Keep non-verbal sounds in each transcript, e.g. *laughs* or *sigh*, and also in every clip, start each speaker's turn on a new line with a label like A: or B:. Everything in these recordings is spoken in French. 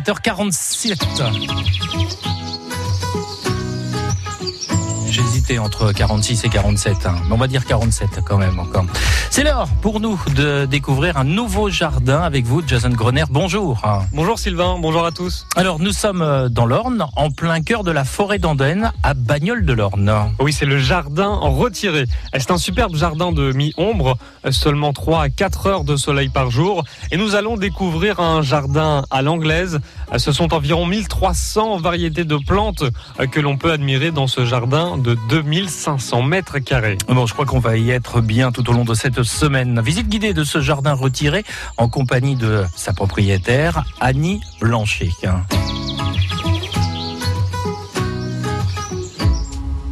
A: 7h47. Entre 46 et 47, hein. mais on va dire 47 quand même encore. C'est l'heure pour nous de découvrir un nouveau jardin avec vous, Jason Groner. Bonjour.
B: Bonjour Sylvain, bonjour à tous.
A: Alors nous sommes euh, dans l'Orne, en plein cœur de la forêt d'Andenne, à Bagnoles de l'Orne.
B: Oui, c'est le jardin retiré. C'est un superbe jardin de mi-ombre, seulement 3 à 4 heures de soleil par jour. Et nous allons découvrir un jardin à l'anglaise. Ce sont environ 1300 variétés de plantes que l'on peut admirer dans ce jardin de 2500 mètres carrés.
A: Bon, je crois qu'on va y être bien tout au long de cette semaine. Visite guidée de ce jardin retiré en compagnie de sa propriétaire, Annie Blanchet.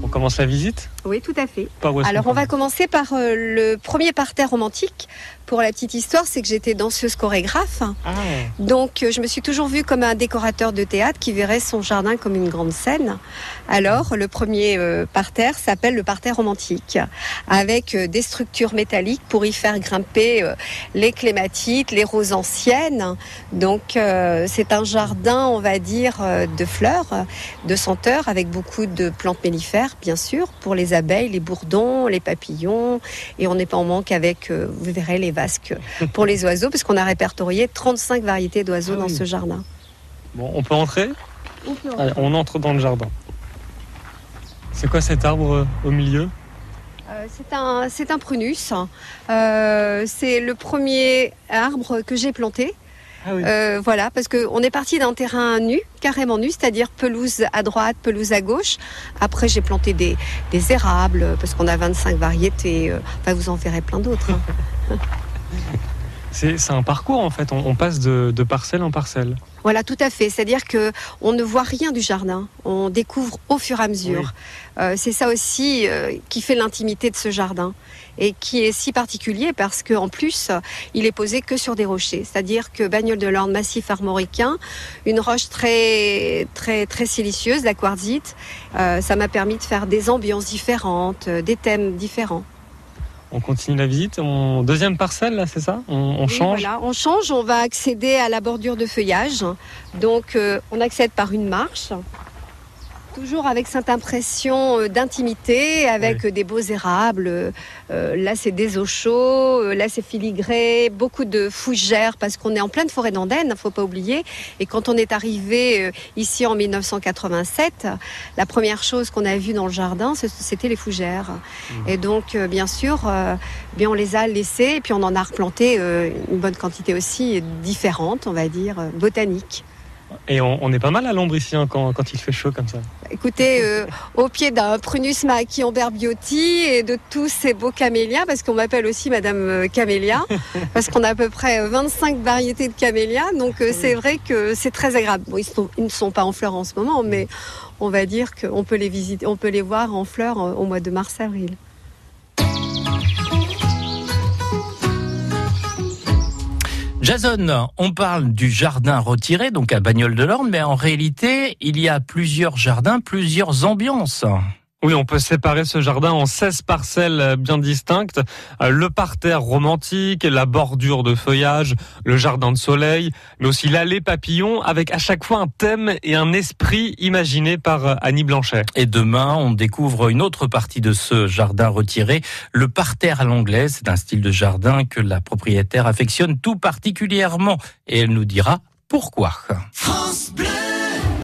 B: On commence la visite?
C: Oui, tout à fait. Alors on va commencer par euh, le premier parterre romantique. Pour la petite histoire, c'est que j'étais danseuse chorégraphe.
B: Ah,
C: Donc euh, je me suis toujours vue comme un décorateur de théâtre qui verrait son jardin comme une grande scène. Alors le premier euh, parterre s'appelle le parterre romantique, avec euh, des structures métalliques pour y faire grimper euh, les clématites, les roses anciennes. Donc c'est un jardin, on va dire, de fleurs, de senteurs, avec beaucoup de plantes mellifères, bien sûr, pour les abeilles, les bourdons, les papillons. Et on n'est pas en manque avec, vous verrez, les vasques pour les oiseaux, parce qu'on a répertorié 35 variétés d'oiseaux
B: Ah
C: dans
B: oui.
C: ce jardin.
B: bon, on peut entrer? Allez, on entre dans le jardin. C'est quoi cet arbre euh, au milieu?
C: Euh, c'est un, c'est un prunus. Euh, c'est le premier arbre que j'ai planté.
B: Ah oui.
C: Euh, voilà, parce qu'on est parti d'un terrain nu, carrément nu, c'est-à-dire pelouse à droite, pelouse à gauche. Après, j'ai planté des, des érables, parce qu'on a 25 variétés. Enfin, vous en verrez plein d'autres. hein. *laughs* *laughs*
B: C'est un parcours en fait, on, on passe de, de parcelle en parcelle.
C: Voilà, tout à fait. C'est-à-dire que on ne voit rien du jardin. On découvre au fur et à mesure. Euh, c'est ça aussi euh, qui fait l'intimité de ce jardin et qui est si particulier parce qu'en plus, il est posé que sur des rochers. C'est-à-dire que Bagnole de l'Orne, massif armoricain, une roche très très très silicieuse, la quartzite. euh, ça m'a permis de faire des ambiances différentes, des thèmes différents.
B: On continue la visite. On... Deuxième parcelle là, c'est ça? On, on
C: Oui,
B: change?
C: voilà, on change, on va accéder à la bordure de feuillage. Donc euh, on accède par une marche. Toujours avec cette impression euh, d'intimité, avec des beaux érables. Euh, euh, là, c'est des eaux chauds, euh, là, c'est filigré, beaucoup de fougères, parce qu'on est en pleine forêt d'Andenne, faut pas oublier. Et quand on est arrivé ici en 1987, la première chose qu'on a vue dans le jardin, c'était les fougères. Et donc, bien sûr, euh, bien on les a laissés, et puis on en a replanté euh, une bonne quantité aussi, différente, on va dire, botanique.
B: Et on, on est pas mal à l'ombre ici hein, quand, quand il fait chaud comme ça.
C: Écoutez, euh, au pied d'un Prunus Maachii Beauty et de tous ces beaux camélias, parce qu'on m'appelle aussi Madame euh, Camélia, *laughs* parce qu'on a à peu près euh, 25 variétés de camélias, donc euh, c'est vrai que c'est très agréable. Bon, ils, sont- ils ne sont pas en fleurs en ce moment, mais on va dire qu'on peut les visiter, on peut les voir en fleurs euh, au mois de mars-avril.
A: Jason, on parle du jardin retiré, donc à Bagnoles de l'Orne, mais en réalité, il y a plusieurs jardins, plusieurs ambiances.
B: Oui, on peut séparer ce jardin en 16 parcelles bien distinctes. Euh, Le parterre romantique, la bordure de feuillage, le jardin de soleil, mais aussi l'allée papillon avec à chaque fois un thème et un esprit imaginé par euh, Annie Blanchet.
A: Et demain, on découvre une autre partie de ce jardin retiré, le parterre à l'anglaise. C'est un style de jardin que la propriétaire affectionne tout particulièrement. Et elle nous dira pourquoi.
D: France